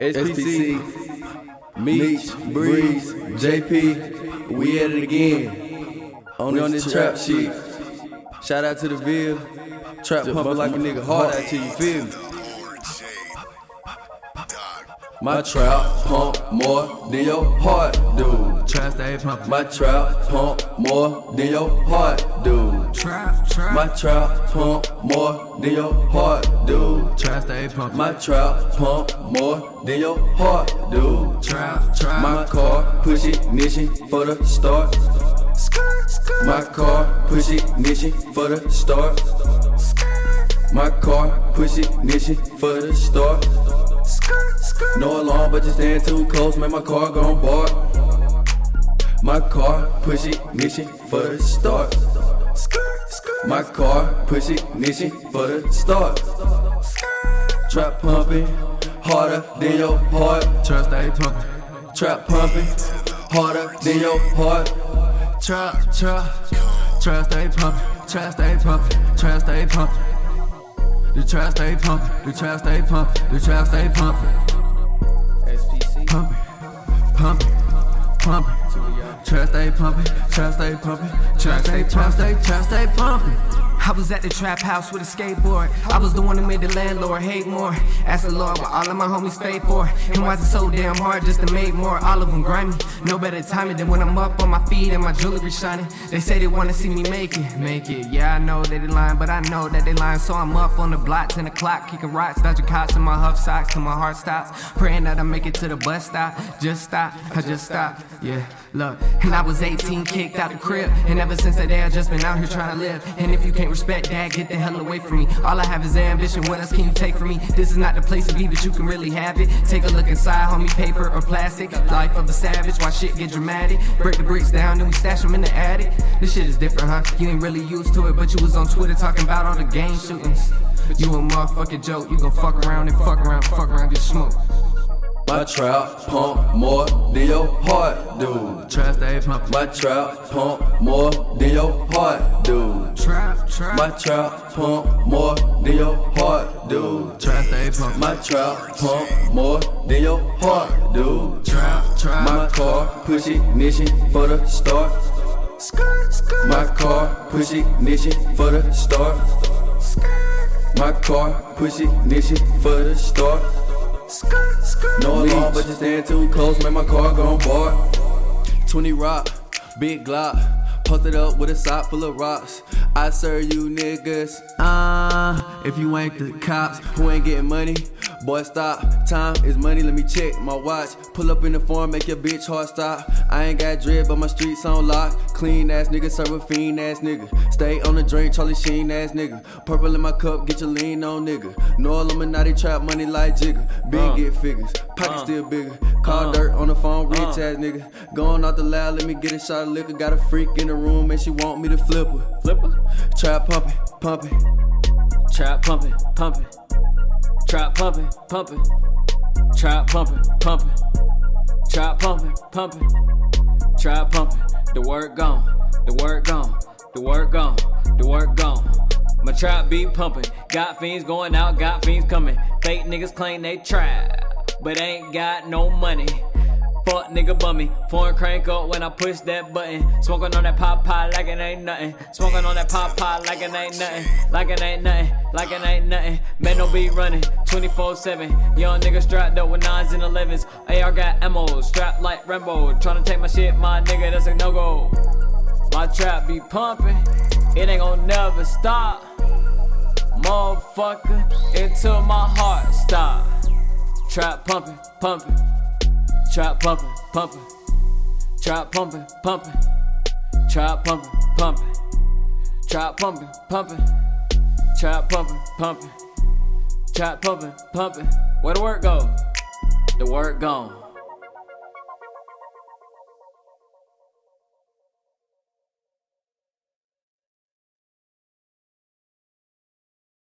SPC, Meech, Breeze, JP, we at it again. On, on this trap shit. Shout out to the Ville. Trap pumping like a nigga hard out till you feel me. My trap pump more than your heart do. Trap stay pumping. My trap pump more than your heart do. Trap, trap. My trap pump more than your heart do. Trap stay pumping. My trap pump more than your heart do. Trap, trap. My car push ignition for the start. My car push ignition for the start. My car push ignition for the start. No alarm, but you stand too close, make my car gon' bark. My car push ignition for the start. My car push ignition for the start. Trap pumping harder than your heart. Trap stay pumping. Trap pumping harder than your heart. Trap, trap. Trap stay pumping. Trap stay pumping. Trap stay pumping. The trap stay pumping. The trap stay pumping. The trap stay pumping. Pumping. Pumping. Trap stay pumping. Trap stay pumping. Trap stay, trap stay, trap stay pumping. I was at the trap house with a skateboard. I was the one who made the landlord hate more. Ask the Lord what all of my homies paid for. And why's it so damn hard just to make more? All of them grimy. No better timing than when I'm up on my feet and my jewelry shining. They say they wanna see me make it, make it. Yeah, I know that they lying, but I know that they lying. So I'm up on the block, 10 o'clock, kicking rocks, dodging cops in my HUF socks till my heart stops. Praying that I make it to the bus stop. Just stop, I just stop. Yeah, look. And I was 18, kicked out the crib. And ever since that day, I've just been out here trying to live. And if you can't respect that, get the hell away from me. All I have is ambition. What else can you take from me? This is not the place to be, but you can really have it. Take a look inside, homie, paper or plastic. Life of a savage, why shit get dramatic. Break the bricks down, then we stash them in the attic. This shit is different, huh? You ain't really used to it, but you was on Twitter talking about all the gang shootings. You a motherfucking joke. You gon' fuck around and fuck around, fuck around, get smoked. My trap pump more than your heart do. Trap stay pumping. My trap pump more than your heart do. Trap, trap. My trap pump more than your heart do. Trap stay pumping. My trap pump more than your heart do. Trap, trap. My car push ignition for the start. My car push ignition for the start. My car push ignition for the start. No alarm, but you stand too close, make my car gon' bark. 20 rock, big glock, posted up with a sock full of rocks. I serve you niggas. Uh, if you ain't the cops, Who ain't getting money? Boy, stop. Time is money, let me check my watch. Pull up in the form, make your bitch heart stop. I ain't got dread, but my streets on lock. Clean ass nigga, serve a fiend ass nigga. Stay on the drink, Charlie Sheen ass nigga. Purple in my cup, get your lean on nigga. No Illuminati trap money like Jigga. Big Uh. get figures, pocket Uh. still bigger. Call Uh. dirt on the phone, rich Uh. ass nigga. Going out the loud, let me get a shot of liquor. Got a freak in the room and she want me to flip her. Flip her? Trap pumping, pumping. Trap pumping, pumping. Trap pumping, pumping. Trap pumping, pumping. Trap pumping, pumping. Trap pumping. The work gone. The work gone. The work gone. The work gone. My trap be pumping. Got fiends going out, got fiends coming. Fake niggas claim they trap, but ain't got no money. Fuck nigga bummy. Foreign crank up when I push that button. Smoking on that pop pie like it ain't nothing. Smoking on that pop pie like it ain't nothing. Like it ain't nothing. Like it ain't nothing. Man, no be running 24 7. Young nigga strapped up with 9s and 11s. AR got ammo. Strapped like Rambo. Tryna take my shit, my nigga, that's a no go. My trap be pumping. It ain't gon' never stop. Motherfucker, until my heart stop. Trap pumping, pumping. Trap pumping, pumping. Trap pumping, pumping. Trap pumping, pumping. Trap pumping, pumping. Trap pumping, pumping. Trap pumping, pumping. Where the work go? The work gone.